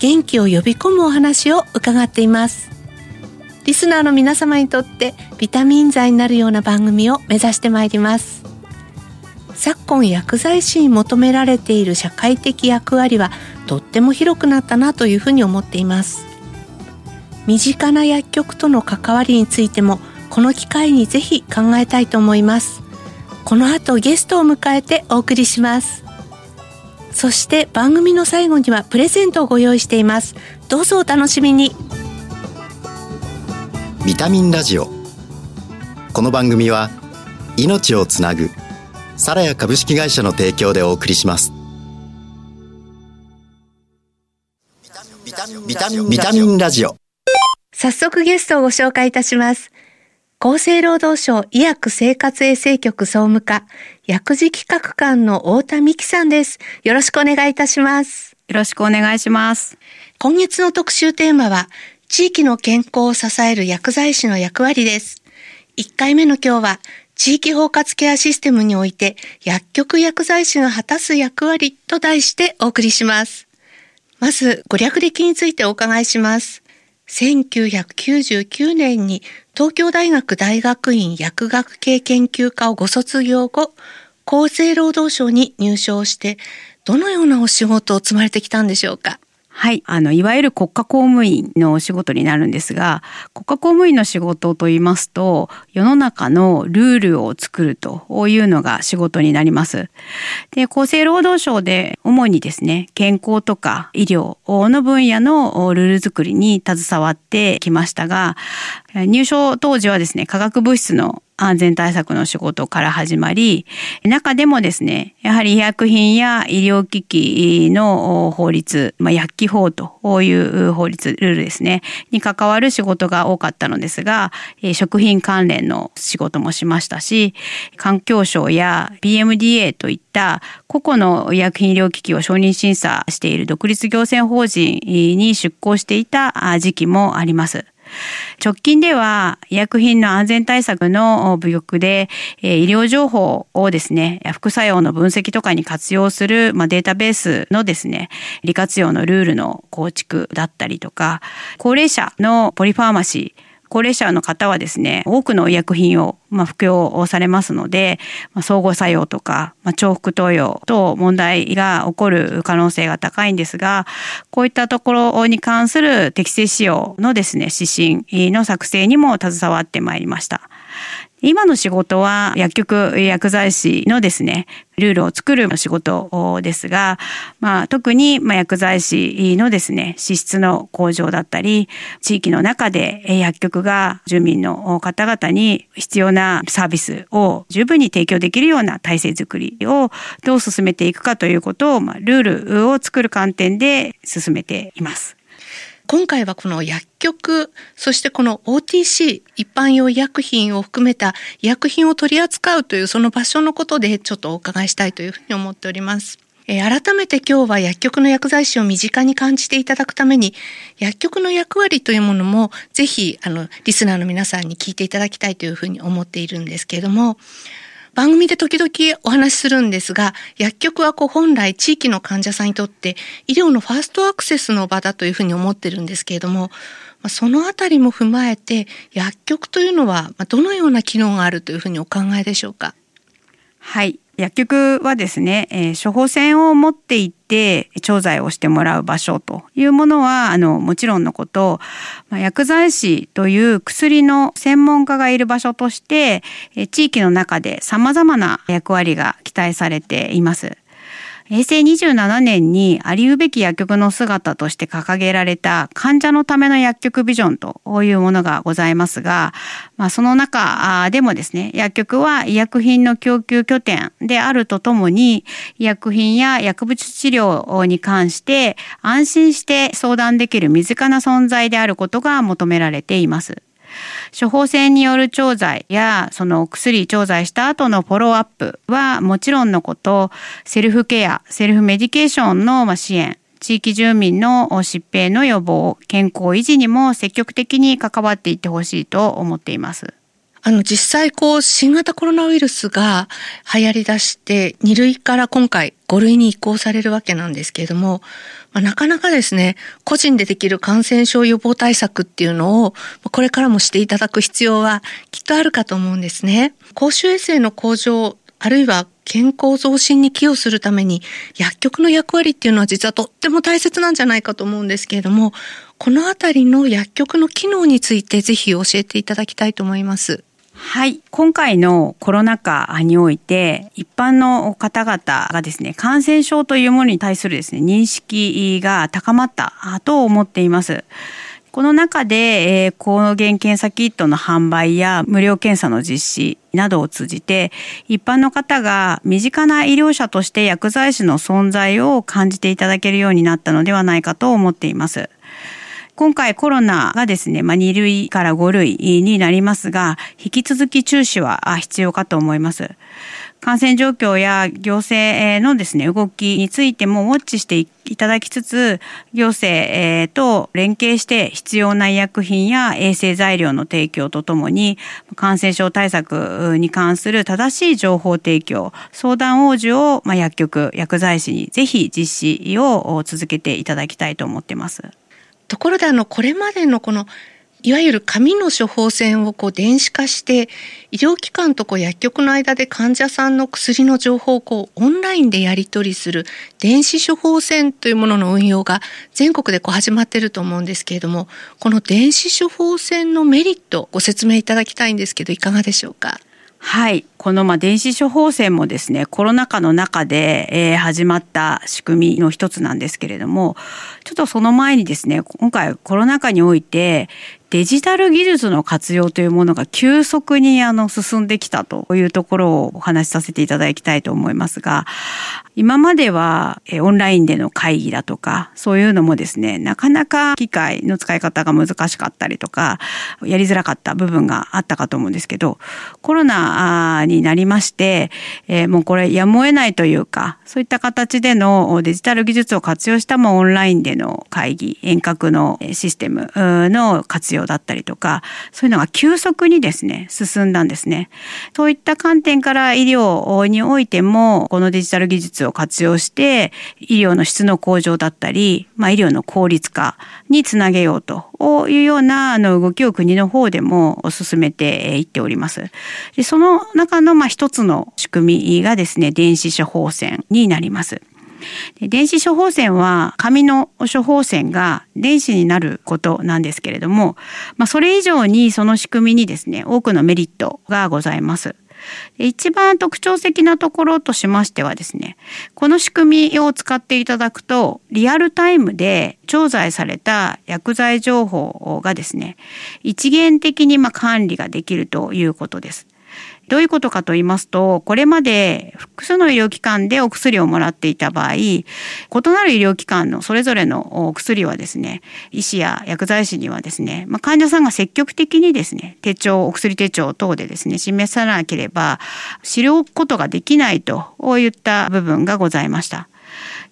元気を呼び込むお話を伺っています。リスナーの皆様にとってビタミン剤になるような番組を目指してまいります。昨今薬剤師に求められている社会的役割はとっても広くなったなというふうに思っています。身近な薬局との関わりについてもこの機会にぜひ考えたいと思います。この後ゲストを迎えてお送りします。そして番組の最後にはプレゼントをご用意しています。どうぞお楽しみに。ビタミンラジオ。この番組は命をつなぐサラヤ株式会社の提供でお送りします。ビタミンビタミンラジオ。早速ゲストをご紹介いたします厚生労働省医薬生活衛生局総務課薬事企画官の太田美希さんです。よろしくお願いいたします。よろしくお願いします。今月の特集テーマは、地域の健康を支える薬剤師の役割です。1回目の今日は、地域包括ケアシステムにおいて薬局薬剤師が果たす役割と題してお送りします。まず、ご略歴についてお伺いします。1999年に東京大学大学院薬学系研究科をご卒業後、厚生労働省に入省して、どのようなお仕事を積まれてきたんでしょうか？はい。あの、いわゆる国家公務員のお仕事になるんですが、国家公務員の仕事と言いますと、世の中のルールを作るというのが仕事になります。で、厚生労働省で主にですね、健康とか医療の分野のルール作りに携わってきましたが、入省当時はですね、化学物質の安全対策の仕事から始まり、中でもですね、やはり医薬品や医療機器の法律、まあ、薬機法という法律、ルールですね、に関わる仕事が多かったのですが、食品関連の仕事もしましたし、環境省や PMDA といった個々の医薬品医療機器を承認審査している独立行政法人に出向していた時期もあります。直近では医薬品の安全対策の部局で医療情報をですね副作用の分析とかに活用する、ま、データベースのですね利活用のルールの構築だったりとか高齢者のポリファーマシー高齢者の方はですね、多くの医薬品を、まあ、服用されますので、まあ、相互作用とか、まあ、重複投与等問題が起こる可能性が高いんですが、こういったところに関する適正使用のですね、指針の作成にも携わってまいりました。今の仕事は薬局薬剤師のですね、ルールを作る仕事ですが、まあ、特に薬剤師のですね、資質の向上だったり、地域の中で薬局が住民の方々に必要なサービスを十分に提供できるような体制づくりをどう進めていくかということを、まあ、ルールを作る観点で進めています。今回はこの薬局、そしてこの OTC、一般用医薬品を含めた医薬品を取り扱うというその場所のことでちょっとお伺いしたいというふうに思っております。え、改めて今日は薬局の薬剤師を身近に感じていただくために、薬局の役割というものもぜひ、あの、リスナーの皆さんに聞いていただきたいというふうに思っているんですけれども、番組で時々お話しするんですが、薬局はこう本来地域の患者さんにとって医療のファーストアクセスの場だというふうに思ってるんですけれども、そのあたりも踏まえて薬局というのはどのような機能があるというふうにお考えでしょうか？はい。薬局はですね、えー、処方箋を持っていって調剤をしてもらう場所というものはあのもちろんのこと、まあ、薬剤師という薬の専門家がいる場所として、えー、地域の中で様々な役割が期待されています。平成27年にありうべき薬局の姿として掲げられた患者のための薬局ビジョンというものがございますが、まあ、その中でもですね、薬局は医薬品の供給拠点であるとともに、医薬品や薬物治療に関して安心して相談できる身近な存在であることが求められています。処方箋による調剤やその薬調剤した後のフォローアップはもちろんのことセルフケアセルフメディケーションの支援地域住民の疾病の予防健康維持にも積極的に関わっていってほしいと思っています。あの実際こう新型コロナウイルスが流行り出して2類から今回5類に移行されるわけなんですけれども、まあ、なかなかですね、個人でできる感染症予防対策っていうのをこれからもしていただく必要はきっとあるかと思うんですね。公衆衛生の向上、あるいは健康増進に寄与するために薬局の役割っていうのは実はとっても大切なんじゃないかと思うんですけれども、このあたりの薬局の機能についてぜひ教えていただきたいと思います。はい。今回のコロナ禍において、一般の方々がですね、感染症というものに対するですね、認識が高まったと思っています。この中で、えー、抗原検査キットの販売や無料検査の実施などを通じて、一般の方が身近な医療者として薬剤師の存在を感じていただけるようになったのではないかと思っています。今回コロナがですね、まあ、2類から5類になりますが、引き続き注視は必要かと思います。感染状況や行政のですね、動きについてもウォッチしていただきつつ、行政と連携して必要な医薬品や衛生材料の提供とともに、感染症対策に関する正しい情報提供、相談応受を、薬局、薬剤師にぜひ実施を続けていただきたいと思っています。ところであのこれまでのこのいわゆる紙の処方箋をこう電子化して医療機関とこう薬局の間で患者さんの薬の情報をこうオンラインでやり取りする電子処方箋というものの運用が全国でこう始まってると思うんですけれどもこの電子処方箋のメリットご説明いただきたいんですけどいかがでしょうか？はい。このまあ電子処方箋もですね、コロナ禍の中で、えー、始まった仕組みの一つなんですけれども、ちょっとその前にですね、今回コロナ禍において、デジタル技術の活用というものが急速にあの進んできたというところをお話しさせていただきたいと思いますが、今まではオンラインでの会議だとか、そういうのもですね、なかなか機械の使い方が難しかったりとか、やりづらかった部分があったかと思うんですけど、コロナになりまして、もうこれやむを得ないというか、そういった形でのデジタル技術を活用したもオンラインでの会議、遠隔のシステムの活用だったりとか、そういうのが急速にですね、進んだんですね。そういった観点から医療においても、このデジタル技術を活用して、医療の質の向上だったり、まあ、医療の効率化につなげようというようなあの動きを国の方でも進めていっております。でその中のまあ一つの仕組みがですね、電子処方箋になります。電子処方箋は紙の処方箋が電子になることなんですけれども、まあ、それ以上にその仕組みにですね多くのメリットがございます。一番特徴的なところとしましてはですねこの仕組みを使っていただくとリアルタイムで調剤された薬剤情報がですね一元的にま管理ができるということです。どういうことかと言いますと、これまで複数の医療機関でお薬をもらっていた場合、異なる医療機関のそれぞれのお薬はですね、医師や薬剤師にはですね、まあ、患者さんが積極的にですね、手帳、お薬手帳等でですね、示さなければ、知ることができないといった部分がございました。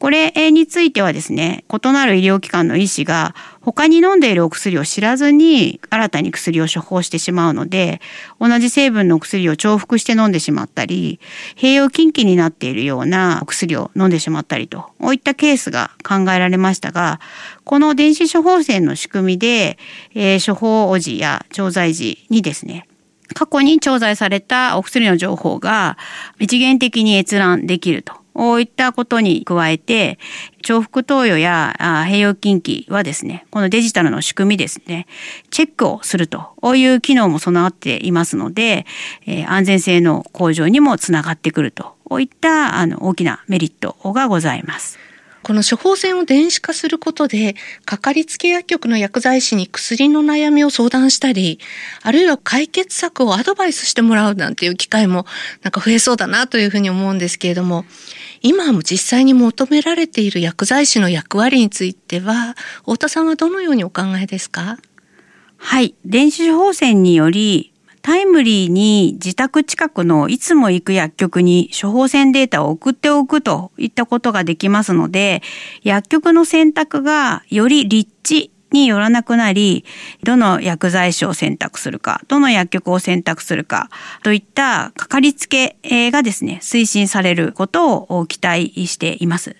これについてはですね、異なる医療機関の医師が他に飲んでいるお薬を知らずに新たに薬を処方してしまうので、同じ成分の薬を重複して飲んでしまったり、併用禁忌になっているようなお薬を飲んでしまったりと、こういったケースが考えられましたが、この電子処方箋の仕組みで、えー、処方時や調剤時にですね、過去に調剤されたお薬の情報が一元的に閲覧できると。こういったことに加えて、重複投与や併用禁忌はですね、このデジタルの仕組みですね、チェックをするという機能も備わっていますので、安全性の向上にもつながってくるとこういったあの大きなメリットがございます。この処方箋を電子化することで、かかりつけ薬局の薬剤師に薬の悩みを相談したり、あるいは解決策をアドバイスしてもらうなんていう機会もなんか増えそうだなというふうに思うんですけれども、今も実際に求められている薬剤師の役割については、太田さんはどのようにお考えですか？はい。電子処方箋により、タイムリーに自宅近くのいつも行く薬局に処方箋データを送っておくといったことができますので、薬局の選択がより立地によらなくなり、どの薬剤師を選択するか、どの薬局を選択するか、といったかかりつけがですね、推進されることを期待しています。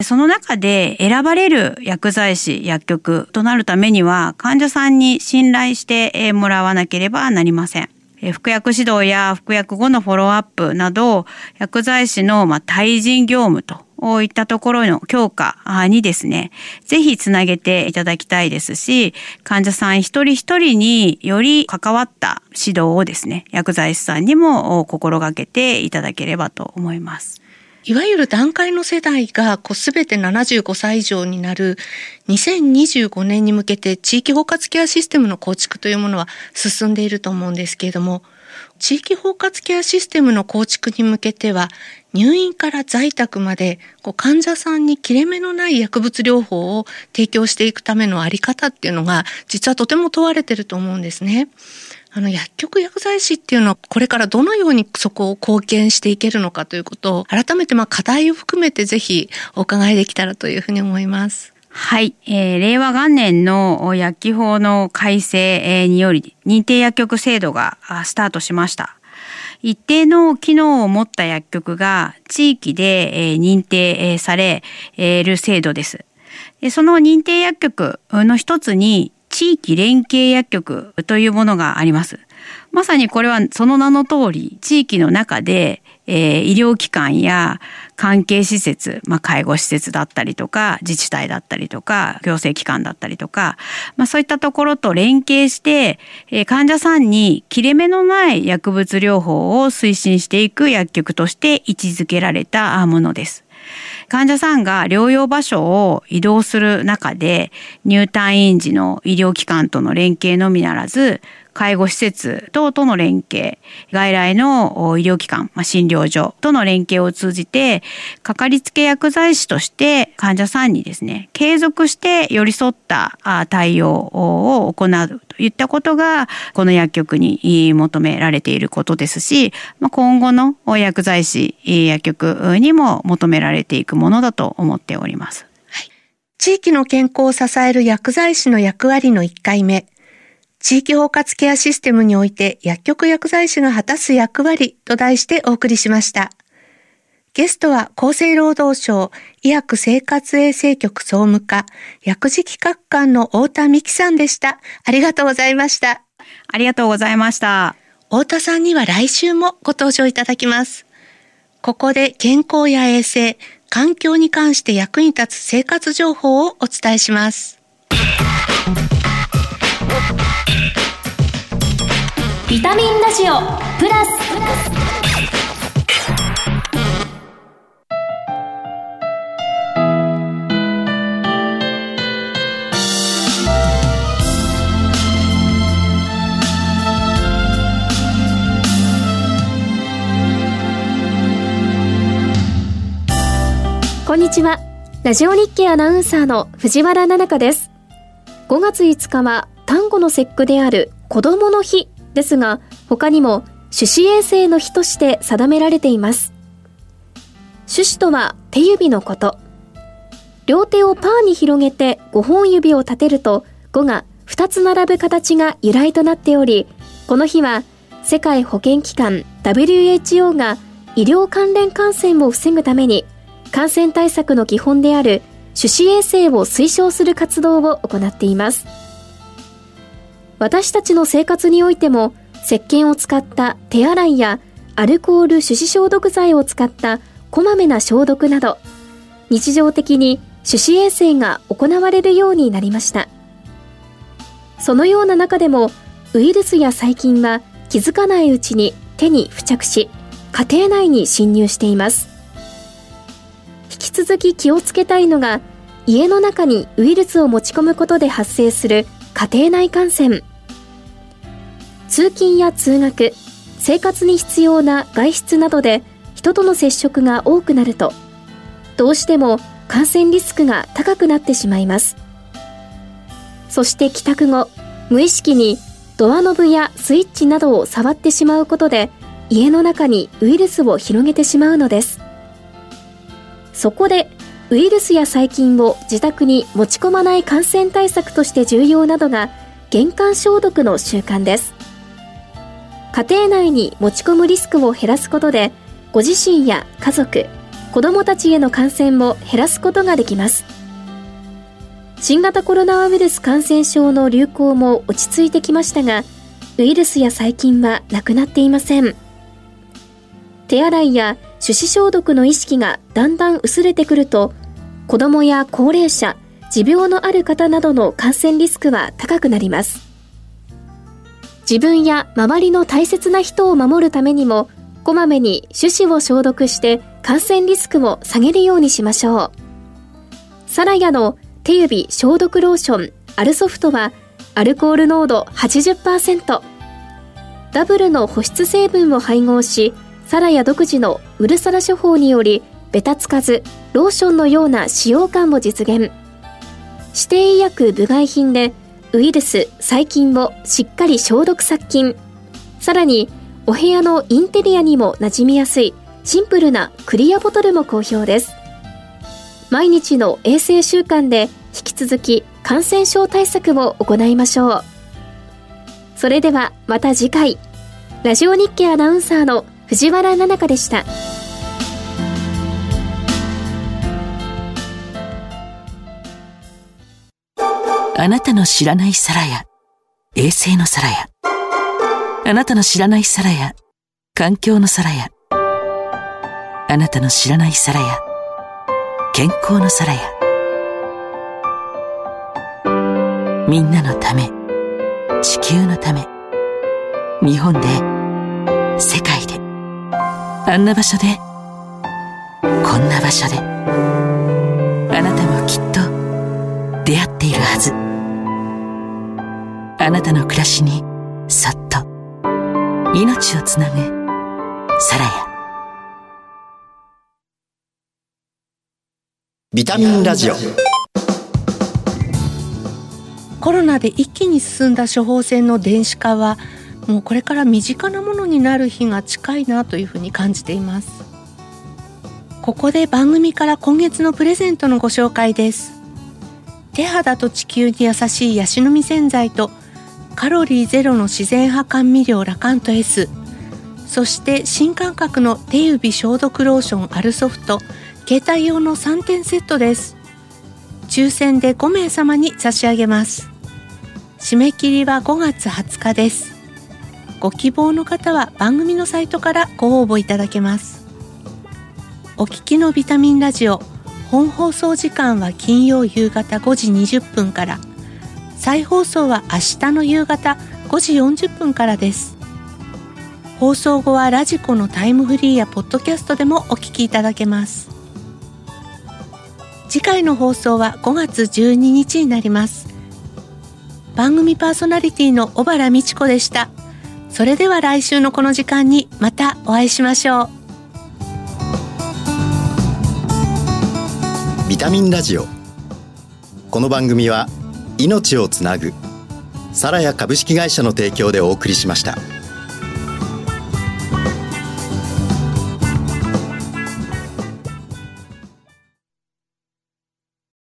その中で選ばれる薬剤師、薬局となるためには患者さんに信頼してもらわなければなりません。服薬指導や服薬後のフォローアップなど薬剤師の対人業務といったところの強化にですね、ぜひつなげていただきたいですし、患者さん一人一人により関わった指導をですね、薬剤師さんにも心がけていただければと思います。いわゆる段階の世代がこう全て75歳以上になる2025年に向けて地域包括ケアシステムの構築というものは進んでいると思うんですけれども、地域包括ケアシステムの構築に向けては入院から在宅までこう患者さんに切れ目のない薬物療法を提供していくためのあり方っていうのが実はとても問われてると思うんですね。あの薬局薬剤師っていうのはこれからどのようにそこを貢献していけるのかということを改めてまあ課題を含めてぜひお伺いできたらというふうに思います。はい、えー、令和元年の薬機法の改正により認定薬局制度がスタートしました。一定の機能を持った薬局が地域で認定される制度です。その認定薬局の一つに地域連携薬局というものがあります。まさにこれはその名の通り、地域の中で、えー、医療機関や関係施設、まあ、介護施設だったりとか、自治体だったりとか、行政機関だったりとか、まあ、そういったところと連携して、えー、患者さんに切れ目のない薬物療法を推進していく薬局として位置づけられたものです。患者さんが療養場所を移動する中で入退院時の医療機関との連携のみならず介護施設等との連携、外来の医療機関、まあ、診療所との連携を通じて、かかりつけ薬剤師として患者さんにですね、継続して寄り添った対応を行うといったことが、この薬局に求められていることですし、まあ、今後の薬剤師薬局にも求められていくものだと思っております。地域の健康を支える薬剤師の役割の1回目。地域包括ケアシステムにおいて薬局薬剤師が果たす役割と題してお送りしました。ゲストは厚生労働省医薬生活衛生局総務課薬事企画官の太田美希さんでした。ありがとうございました。ありがとうございました。太田さんには来週もご登場いただきます。ここで健康や衛生、環境に関して役に立つ生活情報をお伝えします。ビタミンラジオプラス。こんにちは。ラジオ日経アナウンサーの藤原奈々香です。5月5日は単語の節句である子供の日ですが、他にも手指衛生の日として定められています。手指とは手指のこと。両手をパーに広げて5本指を立てると5が2つ並ぶ形が由来となっており、この日は世界保健機関 WHO が医療関連感染を防ぐために感染対策の基本である手指衛生を推奨する活動を行っています。私たちの生活においても石鹸を使った手洗いやアルコール手指消毒剤を使ったこまめな消毒など日常的に手指衛生が行われるようになりました。そのような中でもウイルスや細菌は気づかないうちに手に付着し家庭内に侵入しています。引き続き気をつけたいのが家の中にウイルスを持ち込むことで発生する家庭内感染。通勤や通学生活に必要な外出などで人との接触が多くなるとどうしても感染リスクが高くなってしまいます。そして帰宅後無意識にドアノブやスイッチなどを触ってしまうことで家の中にウイルスを広げてしまうのです。そこでウイルスや細菌を自宅に持ち込まない感染対策として重要なのが玄関消毒の習慣です。家庭内に持ち込むリスクを減らすことでご自身や家族子どもたちへの感染も減らすことができます。新型コロナウイルス感染症の流行も落ち着いてきましたがウイルスや細菌はなくなっていません。手洗いや手指消毒の意識がだんだん薄れてくると子どもや高齢者持病のある方などの感染リスクは高くなります。自分や周りの大切な人を守るためにもこまめに手指を消毒して感染リスクを下げるようにしましょう。サラヤの手指消毒ローションアルソフトはアルコール濃度80%ダブルの保湿成分を配合しサラヤ独自のウルサラ処方によりベタつかずローションのような使用感を実現。指定医薬部外品でウイルス細菌をしっかり消毒殺菌。さらにお部屋のインテリアにも馴染みやすいシンプルなクリアボトルも好評です。毎日の衛生習慣で引き続き感染症対策を行いましょう。それではまた次回。ラジオ日経アナウンサーの藤原奈々香でした。あなたの知らない皿や、衛星の皿や、あなたの知らない皿や、環境の皿や、あなたの知らない皿や、健康の皿や、みんなのため、地球のため、日本で、世界で、あんな場所で、こんな場所で、あなたもきっと出会っているはず。あなたの暮らしに、そっと、命をつなぐ、サラヤ。ビタミンラジオ。コロナで一気に進んだ処方箋の電子化はもうこれから身近なものになる日が近いなというふうに感じていますここで番組から今月のプレゼントのご紹介です手肌と地球に優しいヤシの実洗剤とカロリーゼロの自然派甘味料ラカント S そして新感覚の手指消毒ローションアルソフト。携帯用の3点セットです。抽選で5名様に差し上げます。締め切りは5月20日です。ご希望の方は番組のサイトからご応募いただけます。お聞きのビタミンラジオ。本放送時間は金曜夕方5時20分から。再放送は明日の夕方5時40分からです。放送後はラジコのタイムフリーやポッドキャストでもお聞きいただけます。次回の放送は5月12日になります。番組パーソナリティの小原美智子でした。それでは来週のこの時間にまたお会いしましょう。ビタミンラジオ。この番組は命をつなぐサラヤ株式会社の提供でお送りしました。